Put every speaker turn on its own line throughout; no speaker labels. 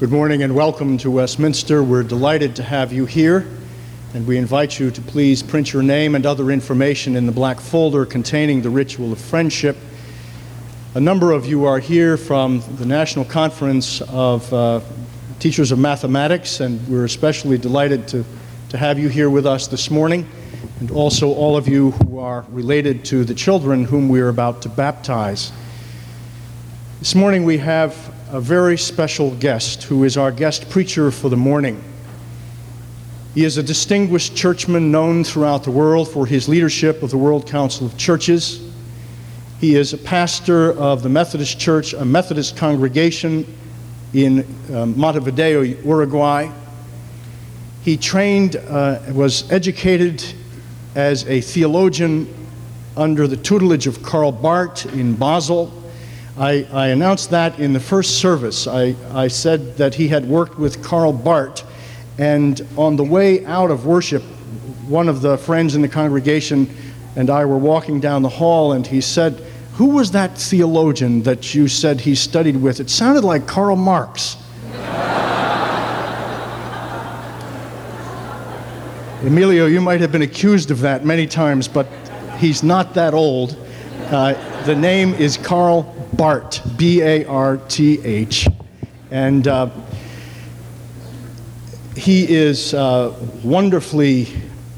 Good morning and welcome to Westminster. We're delighted to have you here, and we invite you to please print your name and other information in the black folder containing the ritual of friendship. A number of you are here from the National Conference of uh, Teachers of Mathematics, and we're especially delighted to, to have you here with us this morning, and also all of you who are related to the children whom we are about to baptize. This morning we have a very special guest who is our guest preacher for the morning. He is a distinguished churchman known throughout the world for his leadership of the World Council of Churches. He is a pastor of the Methodist Church, a Methodist congregation in uh, Montevideo, Uruguay. He trained, uh, was educated as a theologian under the tutelage of Karl Barth in Basel I, I, announced that in the first service. I, I said that he had worked with Karl Barth, and on the way out of worship, one of the friends in the congregation and I were walking down the hall, and he said, Who was that theologian that you said he studied with? It sounded like Karl Marx. Emilio, you might have been accused of that many times, but he's not that old. Uh, the name is Karl Barth, B A R T H. And uh, he is uh, wonderfully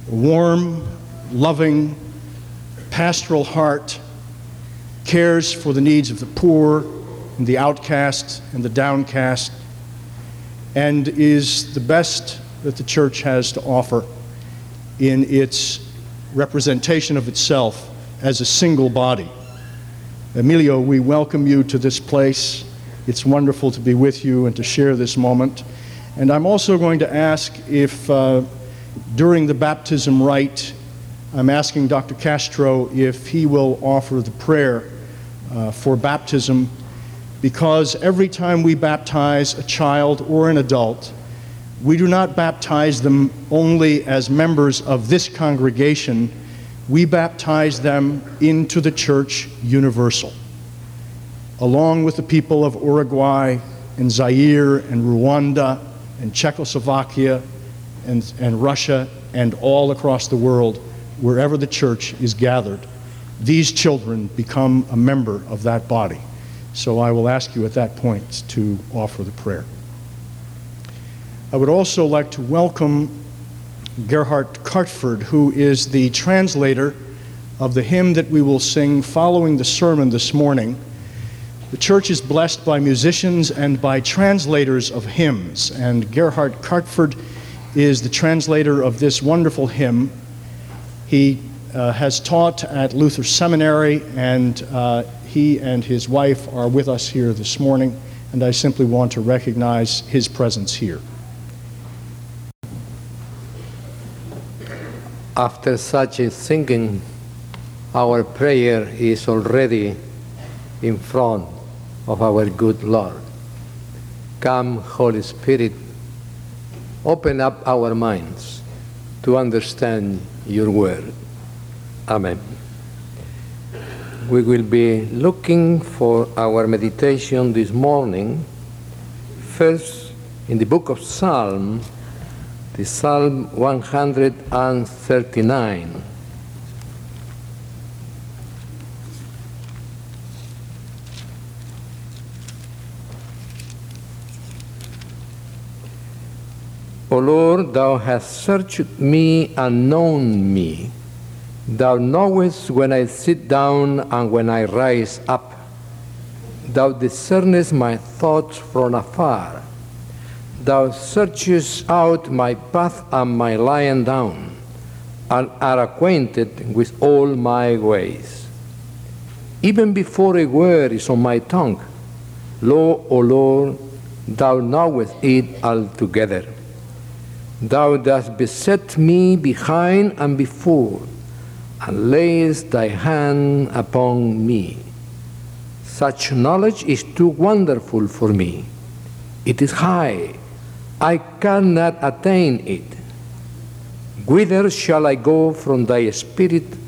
warm, loving, pastoral heart, cares for the needs of the poor and the outcast and the downcast, and is the best that the church has to offer in its representation of itself as a single body. Emilio, we welcome you to this place. It's wonderful to be with you and to share this moment. And I'm also going to ask if uh, during the baptism rite, I'm asking Dr. Castro if he will offer the prayer uh, for baptism because every time we baptize a child or an adult, we do not baptize them only as members of this congregation we baptize them into the church universal, along with the people of Uruguay and Zaire and Rwanda and Czechoslovakia and, and Russia and all across the world, wherever the church is gathered. These children become a member of that body. So I will ask you at that point to offer the prayer. I would also like to welcome Gerhard Cartford, who is the translator of the hymn that we will sing following the sermon this morning. The church is blessed by musicians and by translators of hymns, and Gerhard Cartford is the translator of this wonderful hymn. He uh, has taught at Luther Seminary, and uh, he and his wife are with us here this morning, and I simply want to recognize his presence here.
After such a singing, our prayer is already in front of our good Lord. Come, Holy Spirit, open up our minds to understand your word. Amen. We will be looking for our meditation this morning, first in the book of Psalm the Psalm 139. O Lord, thou hast searched me and known me. Thou knowest when I sit down and when I rise up. Thou discernest my thoughts from afar. Thou searchest out my path and my lying down, and art acquainted with all my ways. Even before a word is on my tongue, lo, O Lord, thou knowest it altogether. Thou dost beset me behind and before, and layest thy hand upon me. Such knowledge is too wonderful for me. It is high I cannot attain it. Whither shall I go from thy spirit?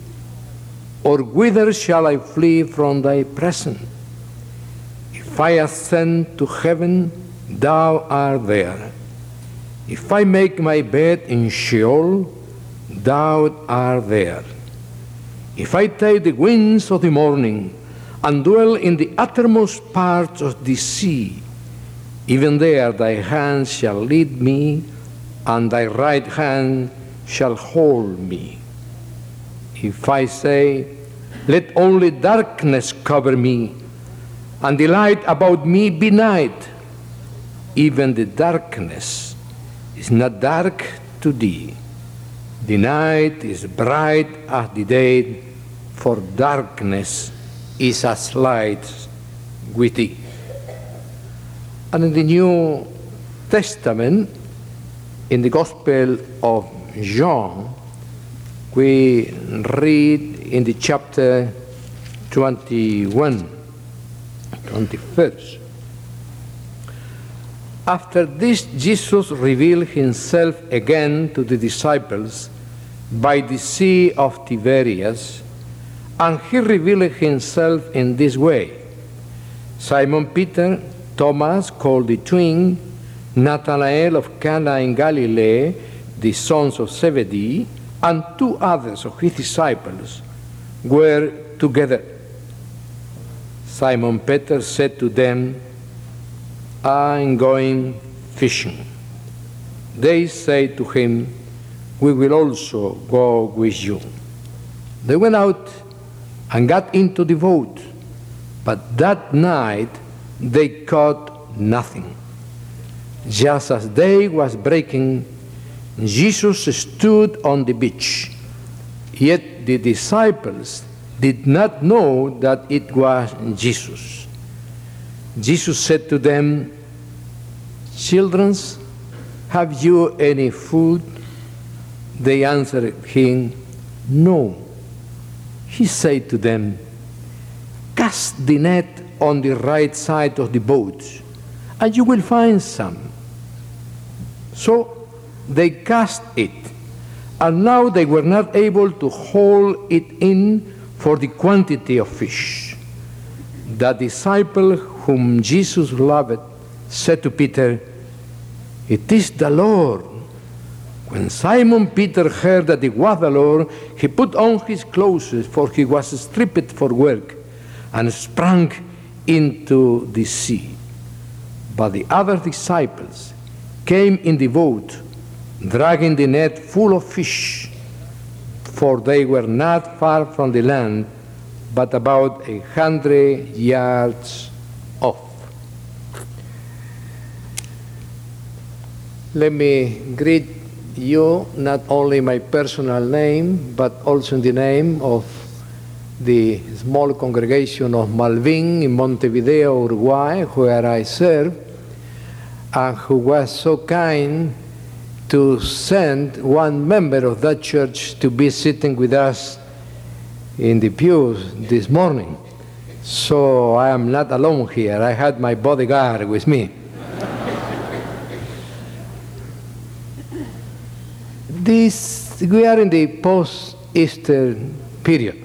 Or whither shall I flee from thy presence? If I ascend to heaven, thou art there. If I make my bed in Sheol, thou art there. If I take the wings of the morning and dwell in the uttermost parts of the sea, even there thy hand shall lead me, and thy right hand shall hold me. If I say, Let only darkness cover me, and the light about me be night, even the darkness is not dark to thee. The night is bright as the day, for darkness is as light with thee. And in the New Testament, in the Gospel of John, we read in the chapter 21, 21st. After this, Jesus revealed himself again to the disciples by the Sea of Tiberias, and he revealed himself in this way Simon Peter, Thomas, called the twin, Nathanael of Cana in Galilee, the sons of Zebedee, and two others of his disciples were together. Simon Peter said to them, I'm going fishing. They said to him, We will also go with you. They went out and got into the boat, but that night they caught nothing. Just as day was breaking, Jesus stood on the beach. Yet the disciples did not know that it was Jesus. Jesus said to them, Children, have you any food? They answered him, No. He said to them, Cast the net on the right side of the boat, and you will find some. So they cast it, and now they were not able to haul it in for the quantity of fish. The disciple whom Jesus loved said to Peter, It is the Lord. When Simon Peter heard that it was the Lord, he put on his clothes, for he was stripped for work, and sprang into the sea. But the other disciples came in the boat, dragging the net full of fish, for they were not far from the land, but about a hundred yards off. Let me greet you not only my personal name, but also in the name of the small congregation of Malvin in Montevideo, Uruguay, where I serve, and who was so kind to send one member of that church to be sitting with us in the pews this morning. So I am not alone here. I had my bodyguard with me. this, we are in the post Easter period.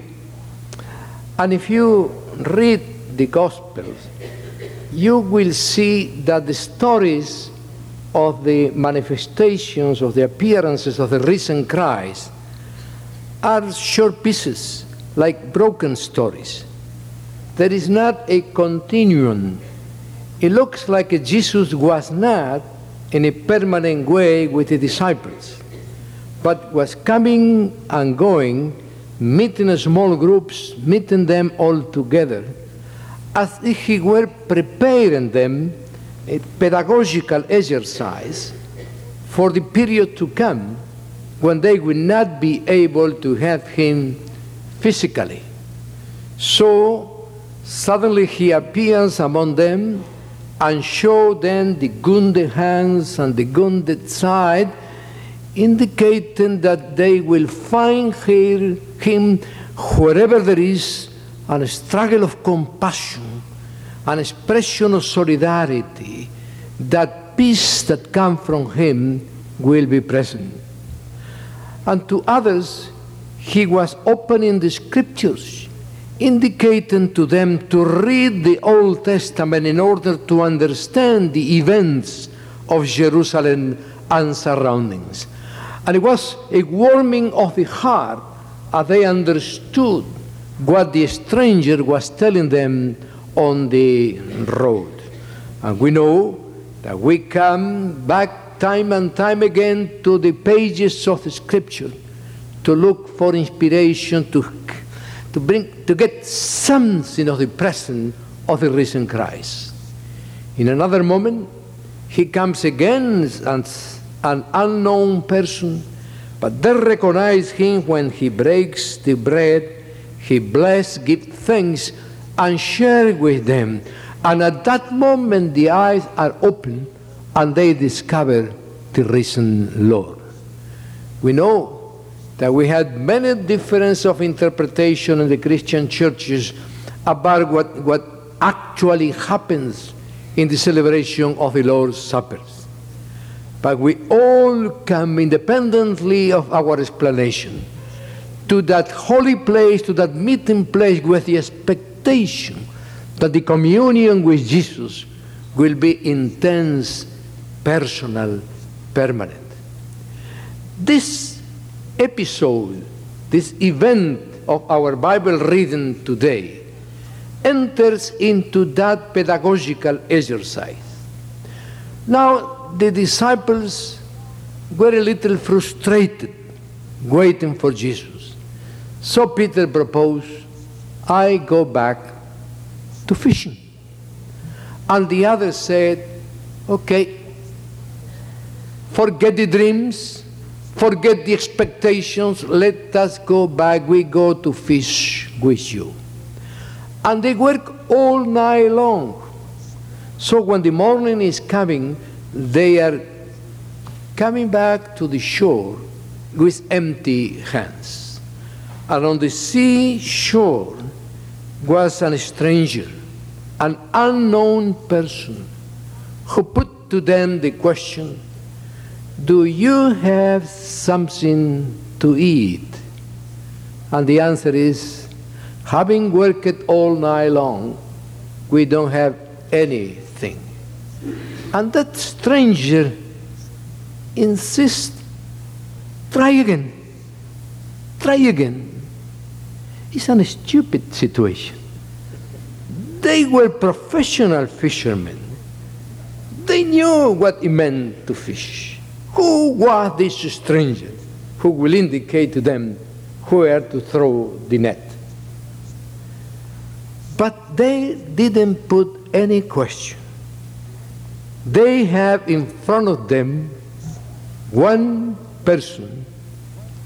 And if you read the Gospels, you will see that the stories of the manifestations, of the appearances of the risen Christ are short pieces, like broken stories. There is not a continuum. It looks like Jesus was not in a permanent way with the disciples, but was coming and going, meeting small groups, meeting them all together, as if he were preparing them a pedagogical exercise for the period to come when they will not be able to have him physically. So suddenly he appears among them and show them the wounded hands and the wounded side, indicating that they will find here, him wherever there is a struggle of compassion, an expression of solidarity, that peace that comes from him will be present. And to others, he was opening the scriptures, indicating to them to read the Old Testament in order to understand the events of Jerusalem and surroundings. And it was a warming of the heart as they understood what the stranger was telling them on the road. And we know that we come back time and time again to the pages of the scripture to look for inspiration to, to, bring, to get something of the presence of the risen Christ. In another moment, he comes again as an unknown person, but they recognize him when he breaks the bread, he bless, give thanks, and share with them. And at that moment, the eyes are open and they discover the risen Lord. We know that we had many differences of interpretation in the Christian churches about what, what actually happens in the celebration of the Lord's Supper. But we all come independently of our explanation to that holy place, to that meeting place with the expectation that the communion with Jesus will be intense, personal, permanent. This episode, this event of our Bible reading today, enters into that pedagogical exercise. Now, the disciples were a little frustrated waiting for Jesus. So Peter proposed, I go back to fishing. And the other said, okay, forget the dreams, forget the expectations, let us go back, we go to fish with you. And they work all night long. So when the morning is coming, they are coming back to the shore with empty hands. And on the seashore was a stranger, an unknown person, who put to them the question Do you have something to eat? And the answer is Having worked all night long, we don't have anything. And that stranger insists, try again, try again. It's a stupid situation. They were professional fishermen. They knew what it meant to fish. Who was this stranger who will indicate to them where to throw the net? But they didn't put any question. They have in front of them one person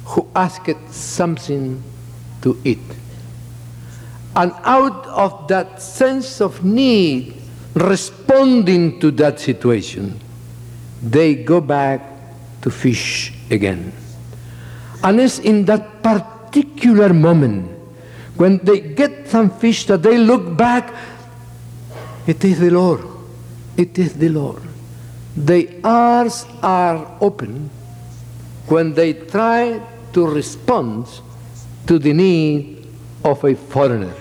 who asked something to eat. And out of that sense of need, responding to that situation, they go back to fish again. And it's in that particular moment when they get some fish that they look back, it is the Lord. It is the Lord. Their eyes are open when they try to respond to the need of a foreigner,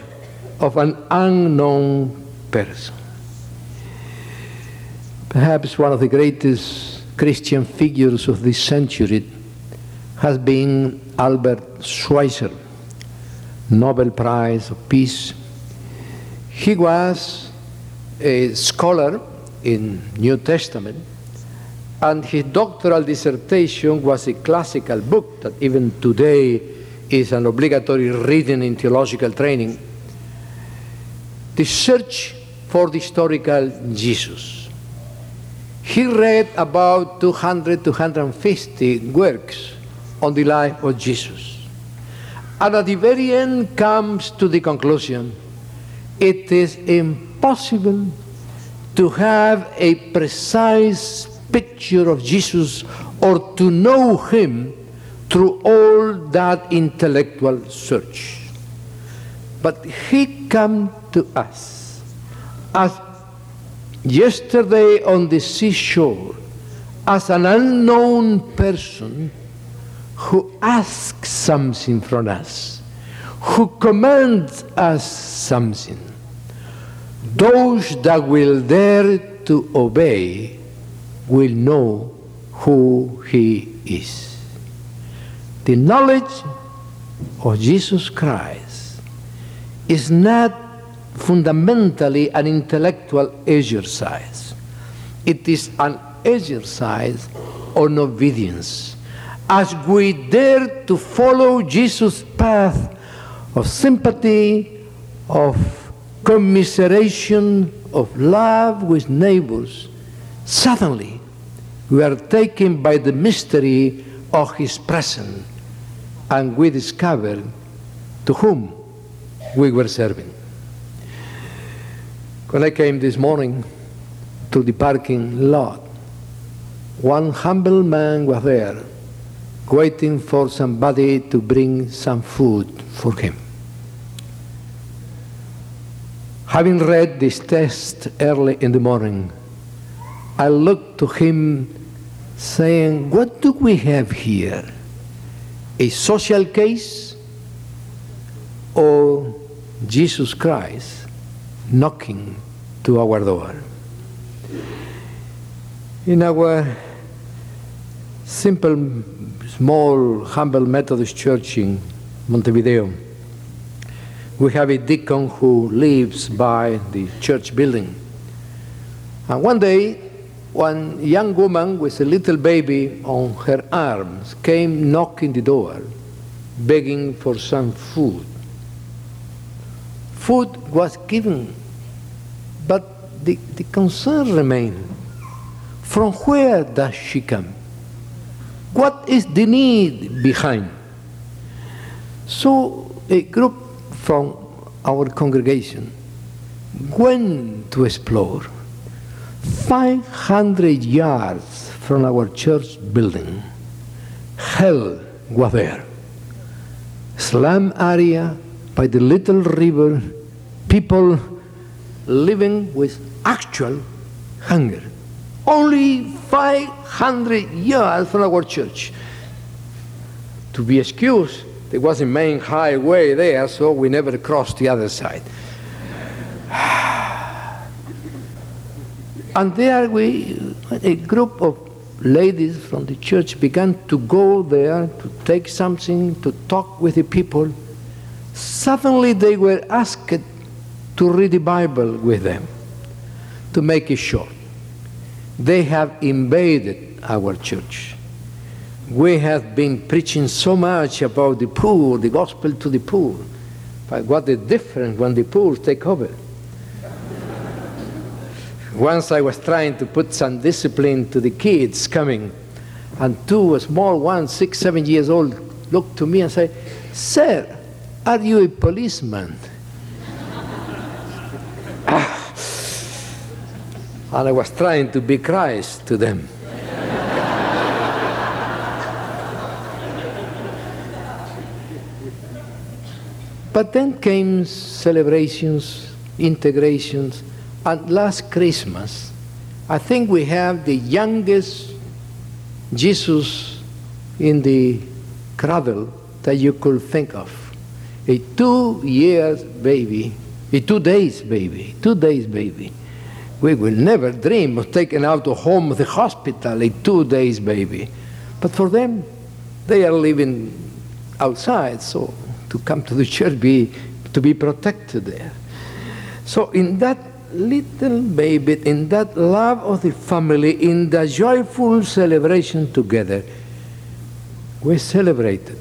of an unknown person. Perhaps one of the greatest Christian figures of this century has been Albert Schweitzer Nobel Prize of Peace. He was a scholar in New Testament, and his doctoral dissertation was a classical book that even today is an obligatory reading in theological training. The search for the historical Jesus. He read about 200 250 works on the life of Jesus and at the very end comes to the conclusion it is impossible to have a precise picture of Jesus or to know him through all that intellectual search. But he came to us as yesterday on the seashore as an unknown person who asks something from us, who commands us something. Those that will dare to obey will know who he is. The knowledge of Jesus Christ is not fundamentally an intellectual exercise. It is an exercise on obedience. As we dare to follow Jesus' path of sympathy, of commiseration, of love with neighbors, suddenly we are taken by the mystery of his presence and we discover to whom we were serving. When I came this morning to the parking lot, one humble man was there waiting for somebody to bring some food for him. Having read this text early in the morning, I looked to him saying, What do we have here? A social case or Jesus Christ knocking to our door? In our simple, small, humble Methodist church in Montevideo, we have a deacon who lives by the church building. And one day, one young woman with a little baby on her arms came knocking the door, begging for some food. Food was given, but the, the concern remained. From where does she come? What is the need behind? So a group from our congregation went to explore 500 yards from our church building. Hell was there. Slum area by the little river, people living with actual hunger. Only 500 yards from our church. To be excused, there was a main highway there, so we never crossed the other side. And there we, a group of ladies from the church began to go there to take something, to talk with the people. Suddenly they were asked to read the Bible with them. To make it short, they have invaded our church. We have been preaching so much about the poor, the gospel to the poor. But what is different when the poor take over? Once I was trying to put some discipline to the kids coming, and two small ones, six, seven years old, looked to me and said, Sir, are you a policeman? and I was trying to be Christ to them. But then came celebrations, integrations, and last Christmas, I think we have the youngest Jesus in the cradle that you could think of. A two years baby, a two days baby, two days baby. We will never dream of taking out of home the hospital a two days baby. But for them, they are living outside, so to come to the church be to be protected there. So in that little baby, in that love of the family, in the joyful celebration together, we celebrated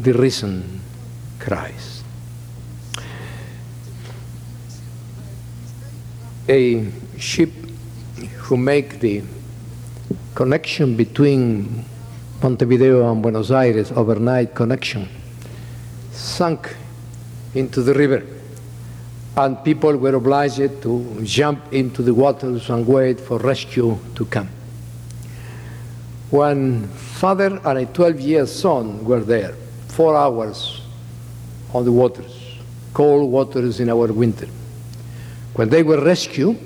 the risen Christ. A ship who make the connection between Montevideo and Buenos Aires, overnight connection, sunk into the river and people were obliged to jump into the waters and wait for rescue to come. One father and a 12 year son were there, four hours on the waters, cold waters in our winter. When they were rescued,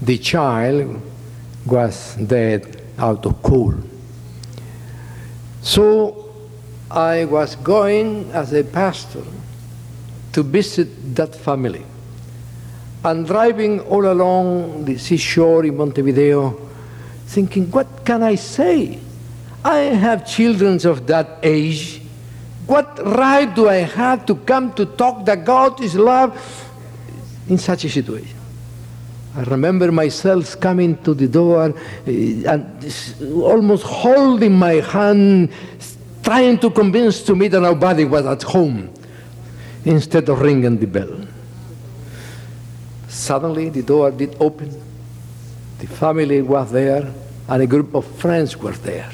the child was dead out of cold. So I was going as a pastor to visit that family. And driving all along the seashore in Montevideo, thinking, what can I say? I have children of that age. What right do I have to come to talk that God is love in such a situation? I remember myself coming to the door eh, and almost holding my hand, trying to convince to me that nobody was at home instead of ringing the bell. Suddenly the door did open. The family was there and a group of friends were there.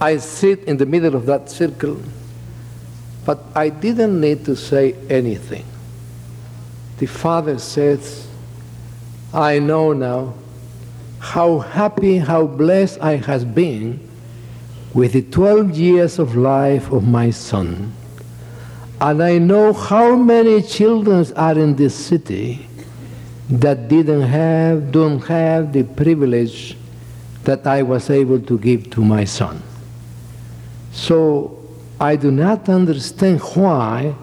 I sit in the middle of that circle, but I didn't need to say anything. The father says, I know now how happy, how blessed I has been with the 12 years of life of my son. And I know how many children are in this city that didn't have, don't have the privilege that I was able to give to my son. So I do not understand why,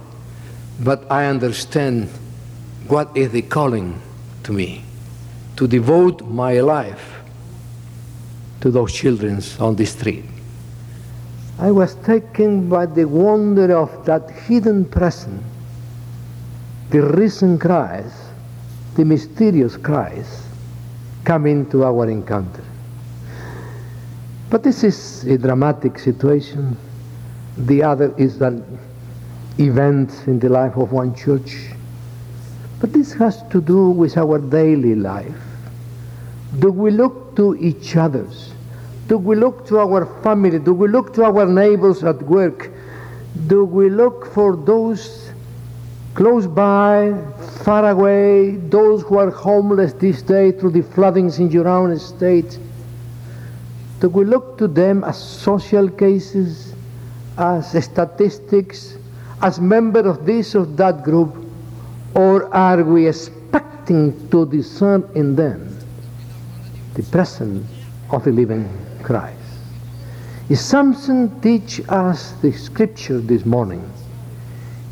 but I understand what is the calling to me to devote my life to those children on the street. I was taken by the wonder of that hidden presence, the risen Christ, the mysterious Christ, coming to our encounter. But this is a dramatic situation. The other is an event in the life of one church. But this has to do with our daily life. Do we look to each other's? Do we look to our family? Do we look to our neighbors at work? Do we look for those close by, far away, those who are homeless this day through the floodings in your own state? Do we look to them as social cases, as statistics, as members of this or that group, or are we expecting to discern in them the presence of the living Christ. If something teach us the scripture this morning,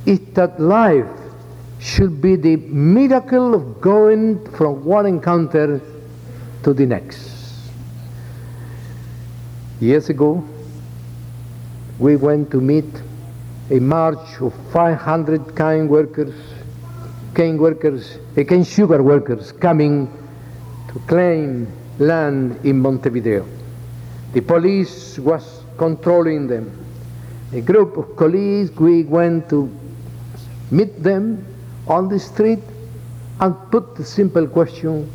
is that life should be the miracle of going from one encounter to the next. Years ago, we went to meet a march of 500 cane workers, cane workers, cane sugar workers coming to claim land in Montevideo. The police was controlling them. A group of colleagues, we went to meet them on the street and put the simple question,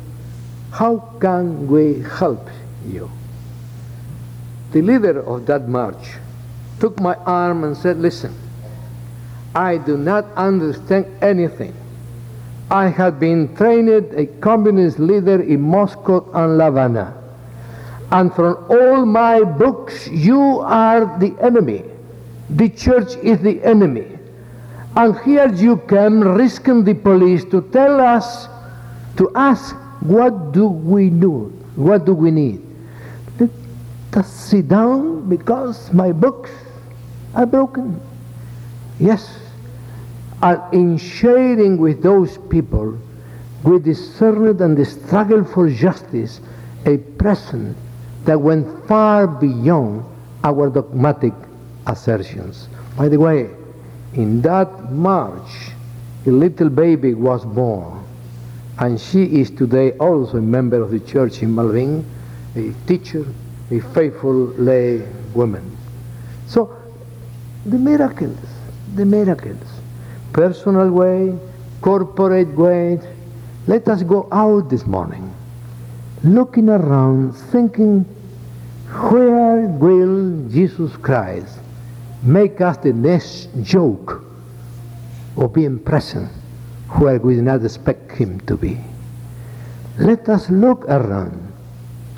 how can we help you? The leader of that march took my arm and said, listen, I do not understand anything. I have been trained a communist leader in Moscow and Havana. And from all my books, you are the enemy. The church is the enemy. And here you come risking the police to tell us, to ask, what do we do? What do we need? Let us sit down because my books are broken. Yes, and in sharing with those people, we discerned and the struggle for justice a presence that went far beyond our dogmatic assertions. By the way, in that march, a little baby was born, and she is today also a member of the church in Malvin, a teacher, a faithful lay woman. So, the miracles, the miracles personal way, corporate way. Let us go out this morning, looking around, thinking, where will Jesus Christ make us the next joke of being present where we do not expect him to be? Let us look around,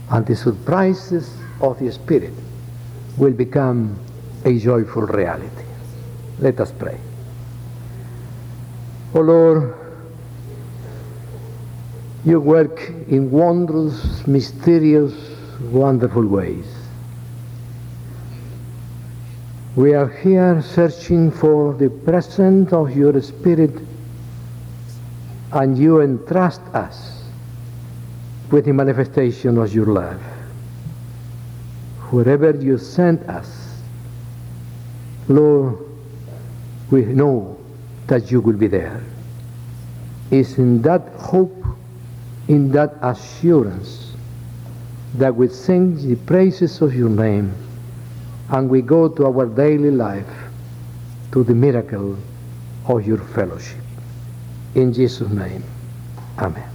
and the surprises of the Spirit will become a joyful reality. Let us pray. Oh Lord, you work in wondrous, mysterious, wonderful ways. We are here searching for the presence of your Spirit, and you entrust us with the manifestation of your love. Wherever you send us, Lord, we know that you will be there. It's in that hope, in that assurance, that we sing the praises of your name and we go to our daily life to the miracle of your fellowship. In Jesus' name, Amen.